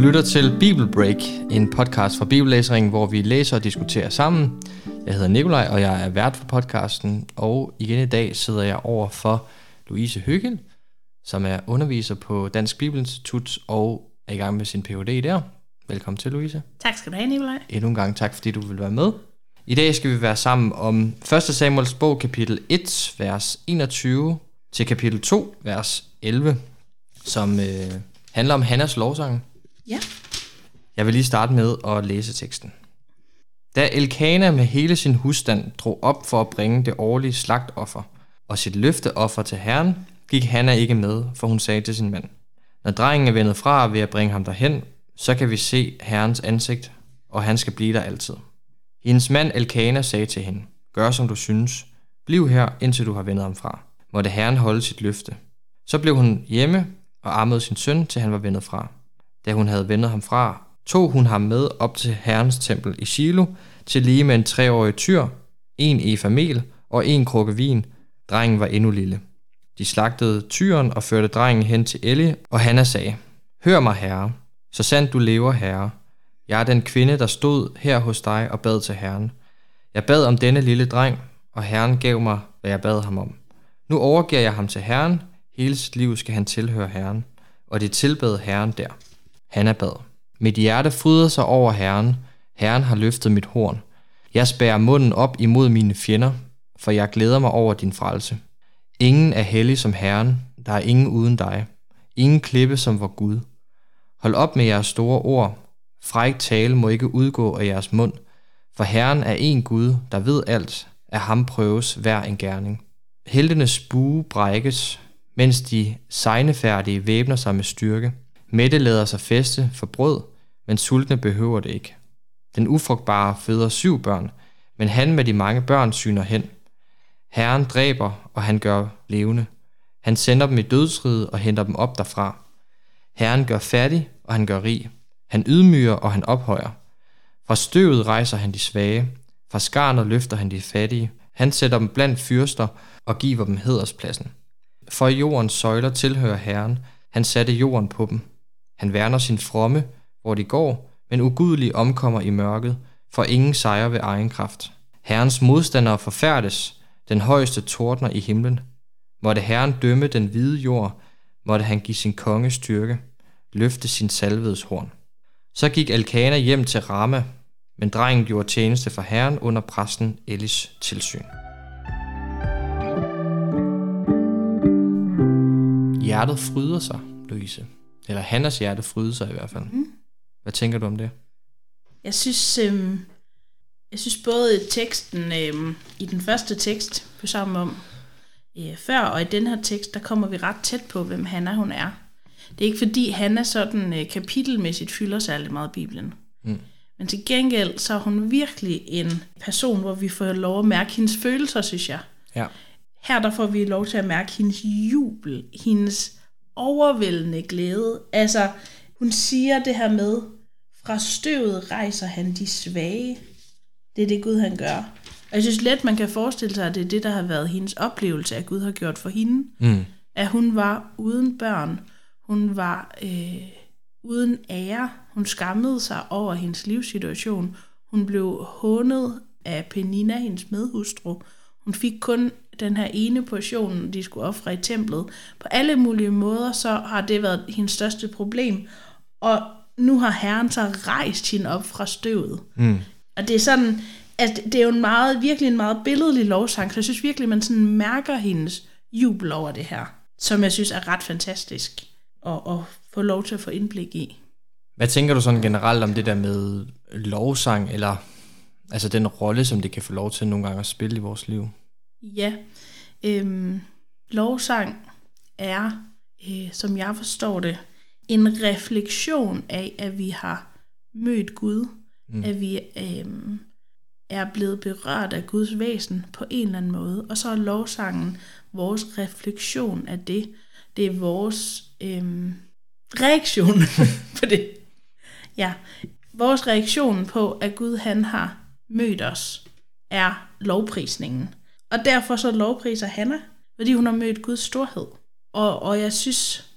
lytter til Bibelbreak, en podcast fra Bibellæseringen, hvor vi læser og diskuterer sammen. Jeg hedder Nikolaj, og jeg er vært for podcasten, og igen i dag sidder jeg over for Louise Hyggel, som er underviser på Dansk Bibelinstitut og er i gang med sin Ph.D. der. Velkommen til, Louise. Tak skal du have, Nikolaj. Endnu en gang tak, fordi du vil være med. I dag skal vi være sammen om 1. Samuels bog, kapitel 1, vers 21 til kapitel 2, vers 11, som øh, handler om Hannas lovsang. Ja. Jeg vil lige starte med at læse teksten. Da Elkana med hele sin husstand drog op for at bringe det årlige slagtoffer og sit løfteoffer til Herren, gik Hanna ikke med, for hun sagde til sin mand, Når drengen er vendet fra ved at bringe ham derhen, så kan vi se Herrens ansigt, og han skal blive der altid. Hendes mand Elkana sagde til hende, Gør som du synes. Bliv her, indtil du har vendet ham fra. Måtte Herren holde sit løfte. Så blev hun hjemme og ammede sin søn, til han var vendet fra. Da hun havde vendet ham fra, tog hun ham med op til Herrens tempel i Shiloh, til lige med en treårig tyr, en efamel og en krukke vin. Drengen var endnu lille. De slagtede tyren og førte drengen hen til Eli, og Hanna sagde, Hør mig, herre, så sandt du lever, herre. Jeg er den kvinde, der stod her hos dig og bad til herren. Jeg bad om denne lille dreng, og herren gav mig, hvad jeg bad ham om. Nu overgiver jeg ham til herren, hele sit liv skal han tilhøre herren, og de tilbad herren der. Hanna bad. Mit hjerte fryder sig over herren, herren har løftet mit horn. Jeg spærer munden op imod mine fjender, for jeg glæder mig over din frelse. Ingen er hellig som herren, der er ingen uden dig. Ingen klippe som vor Gud. Hold op med jeres store ord. Fræk tale må ikke udgå af jeres mund, for Herren er en Gud, der ved alt, af ham prøves hver en gerning. Heltenes bue brækkes, mens de sejnefærdige væbner sig med styrke. Mætte lader sig feste for brød, men sultne behøver det ikke. Den ufrugtbare føder syv børn, men han med de mange børn syner hen. Herren dræber, og han gør levende. Han sender dem i dødsriget og henter dem op derfra. Herren gør fattig, og han gør rig. Han ydmyger, og han ophøjer. Fra støvet rejser han de svage. Fra skarnet løfter han de fattige. Han sætter dem blandt fyrster og giver dem hederspladsen. For jordens søjler tilhører Herren. Han satte jorden på dem. Han værner sin fromme, hvor de går, men ugudelige omkommer i mørket, for ingen sejrer ved egen kraft. Herrens modstandere forfærdes, den højeste tordner i himlen. Måtte Herren dømme den hvide jord, måtte han give sin konge styrke, løfte sin salvedes horn. Så gik Alkana hjem til Rama, men drengen gjorde tjeneste for Herren under præsten Elis tilsyn. Hjertet fryder sig, Louise. Eller Hannas hjerte fryder sig i hvert fald. Mm. Hvad tænker du om det? Jeg synes, øh, jeg synes både teksten øh, i den første tekst, vi sammen om øh, før, og i den her tekst, der kommer vi ret tæt på, hvem Hanna hun er. Det er ikke fordi, Hanna sådan øh, kapitelmæssigt fylder særlig meget i Bibelen. Mm. Men til gengæld, så er hun virkelig en person, hvor vi får lov at mærke hendes følelser, synes jeg. Ja. Her der får vi lov til at mærke hendes jubel, hendes overvældende glæde. Altså, hun siger det her med, fra støvet rejser han de svage. Det er det Gud, han gør. Og jeg synes let, man kan forestille sig, at det er det, der har været hendes oplevelse, at Gud har gjort for hende. Mm. At hun var uden børn. Hun var øh, uden ære. Hun skammede sig over hendes livssituation. Hun blev hånet af Penina, hendes medhustru. Hun fik kun den her ene portion, de skulle ofre i templet. På alle mulige måder, så har det været hendes største problem. Og nu har Herren så rejst hende op fra støvet. Mm. Og det er sådan, at det er jo en meget, virkelig en meget billedlig lovsang, så jeg synes virkelig, man sådan mærker hendes jubel over det her, som jeg synes er ret fantastisk at, at få lov til at få indblik i. Hvad tænker du sådan generelt om det der med lovsang, eller altså den rolle, som det kan få lov til nogle gange at spille i vores liv? Ja, øhm, lovsang er, øh, som jeg forstår det, en refleksion af, at vi har mødt Gud, mm. at vi øhm, er blevet berørt af Guds væsen på en eller anden måde, og så er lovsangen vores refleksion af det. Det er vores øhm, reaktion på det. Ja, vores reaktion på, at Gud han har mødt os, er lovprisningen. Og derfor så lovpriser Hanna, fordi hun har mødt Guds storhed. Og, og jeg synes,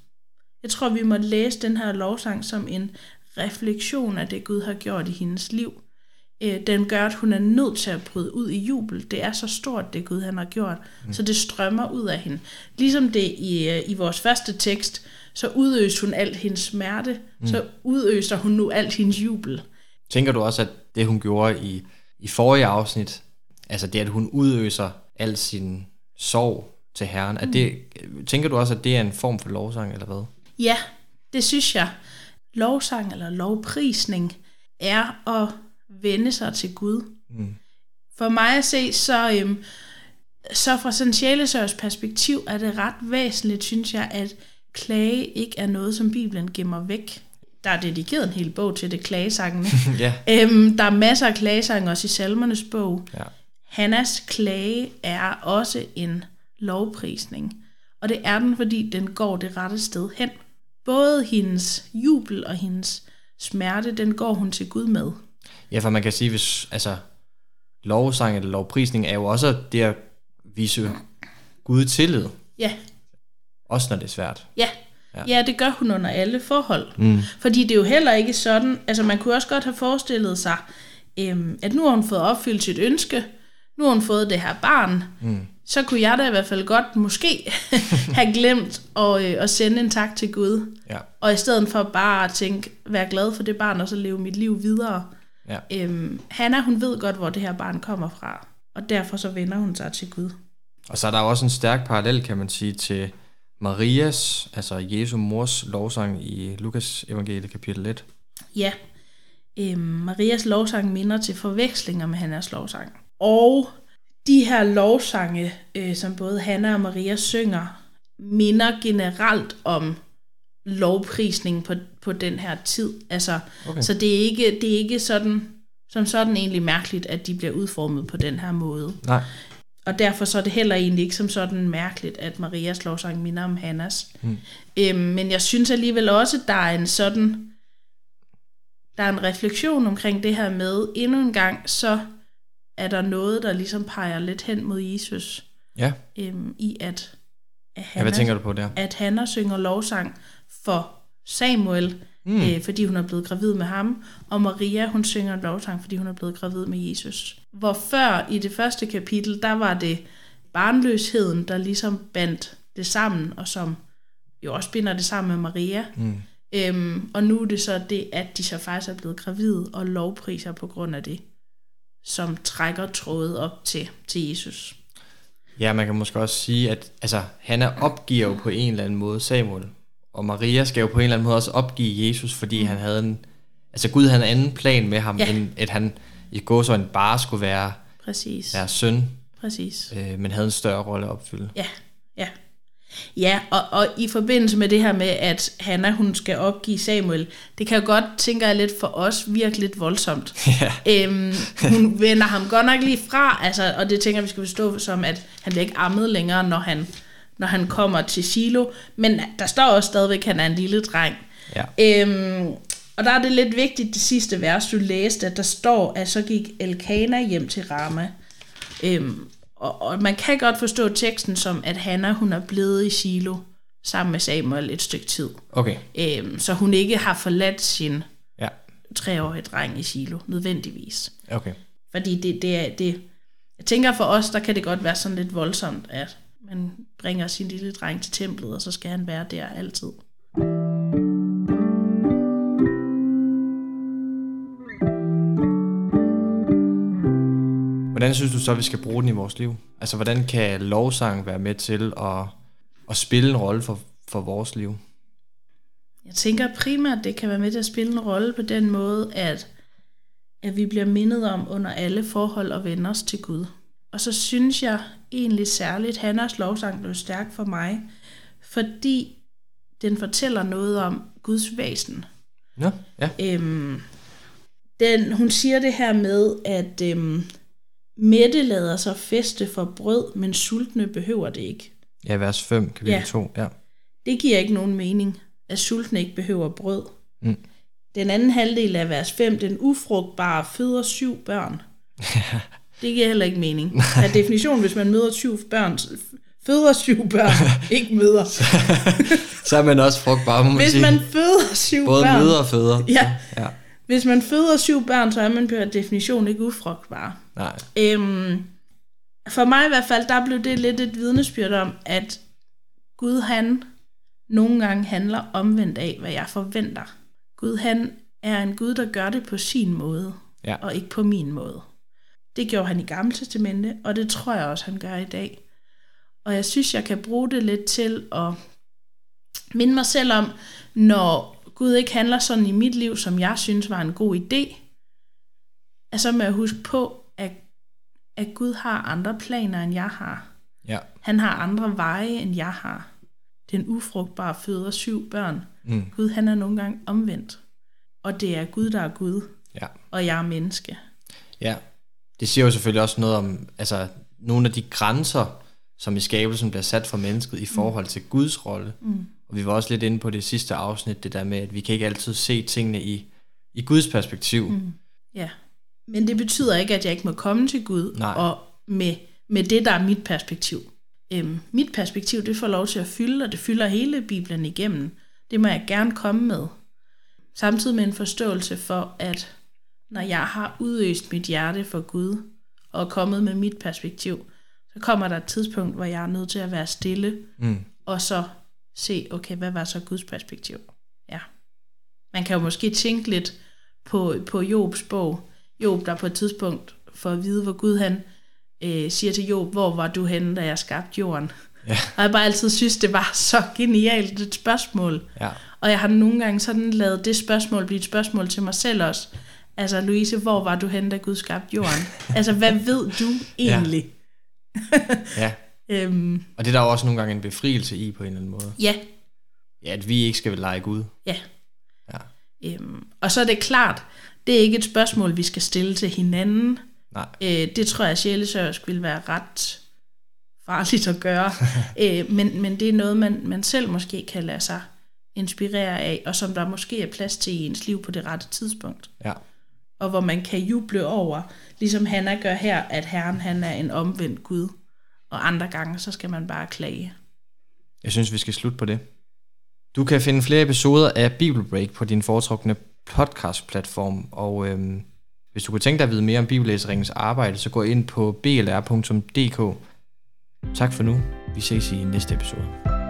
jeg tror, vi må læse den her lovsang som en refleksion af det, Gud har gjort i hendes liv. Øh, den gør, at hun er nødt til at bryde ud i jubel. Det er så stort, det Gud han har gjort. Mm. Så det strømmer ud af hende. Ligesom det i, øh, i vores første tekst, så udøser hun alt hendes smerte. Mm. Så udøser hun nu alt hendes jubel. Tænker du også, at det hun gjorde i, i forrige afsnit, altså det, at hun udøser al sin sorg til Herren, mm. at det, tænker du også, at det er en form for lovsang, eller hvad? Ja, det synes jeg. Lovsang eller lovprisning er at vende sig til Gud. Mm. For mig at se, så, øhm, så fra sådan sjælesørs perspektiv er det ret væsentligt, synes jeg, at klage ikke er noget, som Bibelen gemmer væk. Der er dedikeret en hel bog til det, klagesangene. ja. øhm, der er masser af klagesange også i salmernes bog. Ja. Hannas klage er også en lovprisning. Og det er den, fordi den går det rette sted hen. Både hendes jubel og hendes smerte, den går hun til Gud med. Ja, for man kan sige, hvis altså, lovsang eller lovprisning er jo også det at vise Gud tillid. Ja. Også når det er svært. Ja. Ja. ja, det gør hun under alle forhold. Mm. Fordi det er jo heller ikke sådan, altså man kunne også godt have forestillet sig, øhm, at nu har hun fået opfyldt sit ønske, nu har hun fået det her barn, mm. så kunne jeg da i hvert fald godt måske have glemt at, øh, at sende en tak til Gud. Ja. Og i stedet for bare at tænke, være glad for det barn, og så leve mit liv videre. Ja. Øhm, Hanna, hun ved godt, hvor det her barn kommer fra, og derfor så vender hun sig til Gud. Og så er der også en stærk parallel, kan man sige, til Marias, altså Jesu mors lovsang i Lukas evangeliet kapitel 1. Ja, øhm, Marias lovsang minder til forvekslinger med Hannas lovsang. Og de her lovsange, øh, som både Hanna og Maria synger, minder generelt om lovprisning på, på den her tid. Altså, okay. Så det er, ikke, det er ikke sådan, som sådan egentlig mærkeligt, at de bliver udformet på den her måde. Nej. Og derfor så er det heller egentlig ikke som sådan mærkeligt, at Marias lovsang minder om Hannas. Mm. Øhm, men jeg synes alligevel også, at der er en sådan, der er en refleksion omkring det her med, endnu en gang, så er der noget, der ligesom peger lidt hen mod Jesus. Ja. Øhm, I at, at Hanna, ja, hvad tænker du på der? At Hanna synger lovsang for Samuel, mm. øh, fordi hun er blevet gravid med ham, og Maria, hun synger en lovsang, fordi hun er blevet gravid med Jesus. Hvor før i det første kapitel, der var det barnløsheden, der ligesom bandt det sammen, og som jo også binder det sammen med Maria. Mm. Øhm, og nu er det så det, at de så faktisk er blevet gravide og lovpriser på grund af det, som trækker trådet op til, til Jesus. Ja, man kan måske også sige, at altså, han er opgiver jo på en eller anden måde Samuel, og Maria skal jo på en eller anden måde også opgive Jesus, fordi mm. han havde en, altså Gud havde en anden plan med ham, ja. end at han i gåsøjne bare skulle være, Præcis. være søn, Præcis. Øh, men havde en større rolle at opfylde. Ja, ja. Ja, og, og i forbindelse med det her med, at Hanna hun skal opgive Samuel, det kan jo godt, tænker jeg lidt for os, virke lidt voldsomt. Ja. Øhm, hun vender ham godt nok lige fra, altså, og det tænker vi skal forstå som, at han bliver ikke ammet længere, når han når han kommer til Silo. Men der står også stadigvæk, at han er en lille dreng. Ja. Øhm, og der er det lidt vigtigt, det sidste vers, du læste, at der står, at så gik Elkana hjem til Rama. Øhm, og, og man kan godt forstå teksten som, at Hanna hun er blevet i Silo sammen med Samuel et stykke tid. Okay. Øhm, så hun ikke har forladt sin ja. treårige dreng i Silo, nødvendigvis. Okay. Fordi det, det er, det, jeg tænker for os, der kan det godt være sådan lidt voldsomt, at man bringer sin lille dreng til templet, og så skal han være der altid. Hvordan synes du så, at vi skal bruge den i vores liv? Altså, hvordan kan lovsang være med til at, at spille en rolle for, for vores liv? Jeg tænker primært, at det kan være med til at spille en rolle på den måde, at, at vi bliver mindet om under alle forhold at vende os til Gud. Og så synes jeg egentlig særligt, Hannas lovsang blev stærk for mig, fordi den fortæller noget om Guds væsen. Ja, ja. Øhm, den, hun siger det her med, at øhm, Mette lader sig feste for brød, men sultne behøver det ikke. Ja, vers 5, kapitel ja. 2. Ja. Det giver ikke nogen mening, at sultne ikke behøver brød. Mm. Den anden halvdel af vers 5, den ufrugtbare føder syv børn. Det giver heller ikke mening. Af definition, hvis man møder syv børn, føder syv børn, ikke møder. Så er man også frugtbar, må man Hvis sige. man føder syv Både børn, møder og føder. Ja. Så, ja. hvis man føder syv børn, så er man per definition ikke ufrugtbar. Nej. Øhm, for mig i hvert fald, der blev det lidt et vidnesbyrd om, at Gud han nogle gange handler omvendt af, hvad jeg forventer. Gud han er en Gud, der gør det på sin måde, Ja. og ikke på min måde. Det gjorde han i Gamle Testamente, og det tror jeg også, han gør i dag. Og jeg synes, jeg kan bruge det lidt til at minde mig selv om, når Gud ikke handler sådan i mit liv, som jeg synes var en god idé, at så må jeg huske på, at, at Gud har andre planer, end jeg har. Ja. Han har andre veje, end jeg har. Den ufrugtbare føder syv børn. Mm. Gud, han er nogle gange omvendt. Og det er Gud, der er Gud, Ja. og jeg er menneske. Ja. Det siger jo selvfølgelig også noget om, altså, nogle af de grænser, som i skabelsen bliver sat for mennesket i forhold til Guds rolle. Mm. Og vi var også lidt inde på det sidste afsnit, det der med, at vi kan ikke altid se tingene i, i Guds perspektiv. Mm. Ja. Men det betyder ikke, at jeg ikke må komme til Gud, Nej. og med, med det, der er mit perspektiv. Øhm, mit perspektiv, det får lov til at fylde, og det fylder hele Bibelen igennem. Det må jeg gerne komme med. Samtidig med en forståelse for, at når jeg har udøst mit hjerte for Gud, og er kommet med mit perspektiv, så kommer der et tidspunkt, hvor jeg er nødt til at være stille, Mm. og så se, okay, hvad var så Guds perspektiv? Ja. Man kan jo måske tænke lidt på, på Jobs bog. Job, der på et tidspunkt får at vide, hvor Gud han øh, siger til Job, hvor var du henne, da jeg skabte jorden? Ja. Og jeg bare altid synes, det var så genialt et spørgsmål. Ja. Og jeg har nogle gange sådan lavet det spørgsmål blive et spørgsmål til mig selv også. Altså, Louise, hvor var du henne, da Gud skabte jorden? altså, hvad ved du egentlig? ja. Øhm, Og det er der jo også nogle gange en befrielse i på en eller anden måde. ja, Ja, at vi ikke skal lege Gud. ja. Ja. Øhm, og så er det klart, det er ikke et spørgsmål, vi skal stille til hinanden. Nej. Øh, det tror jeg, sjælesørsk vil være ret farligt at gøre. øh, men, men det er noget, man, man selv måske kan lade sig inspirere af, og som der måske er plads til i ens liv på det rette tidspunkt. Ja. Og hvor man kan juble over, ligesom Hanna gør her, at Herren han er en omvendt Gud. Og andre gange, så skal man bare klage. Jeg synes, vi skal slutte på det. Du kan finde flere episoder af Bibelbreak på din foretrukne podcast-platform, og øhm, hvis du kunne tænke dig at vide mere om Bibellæseringens arbejde, så gå ind på blr.dk. Tak for nu. Vi ses i næste episode.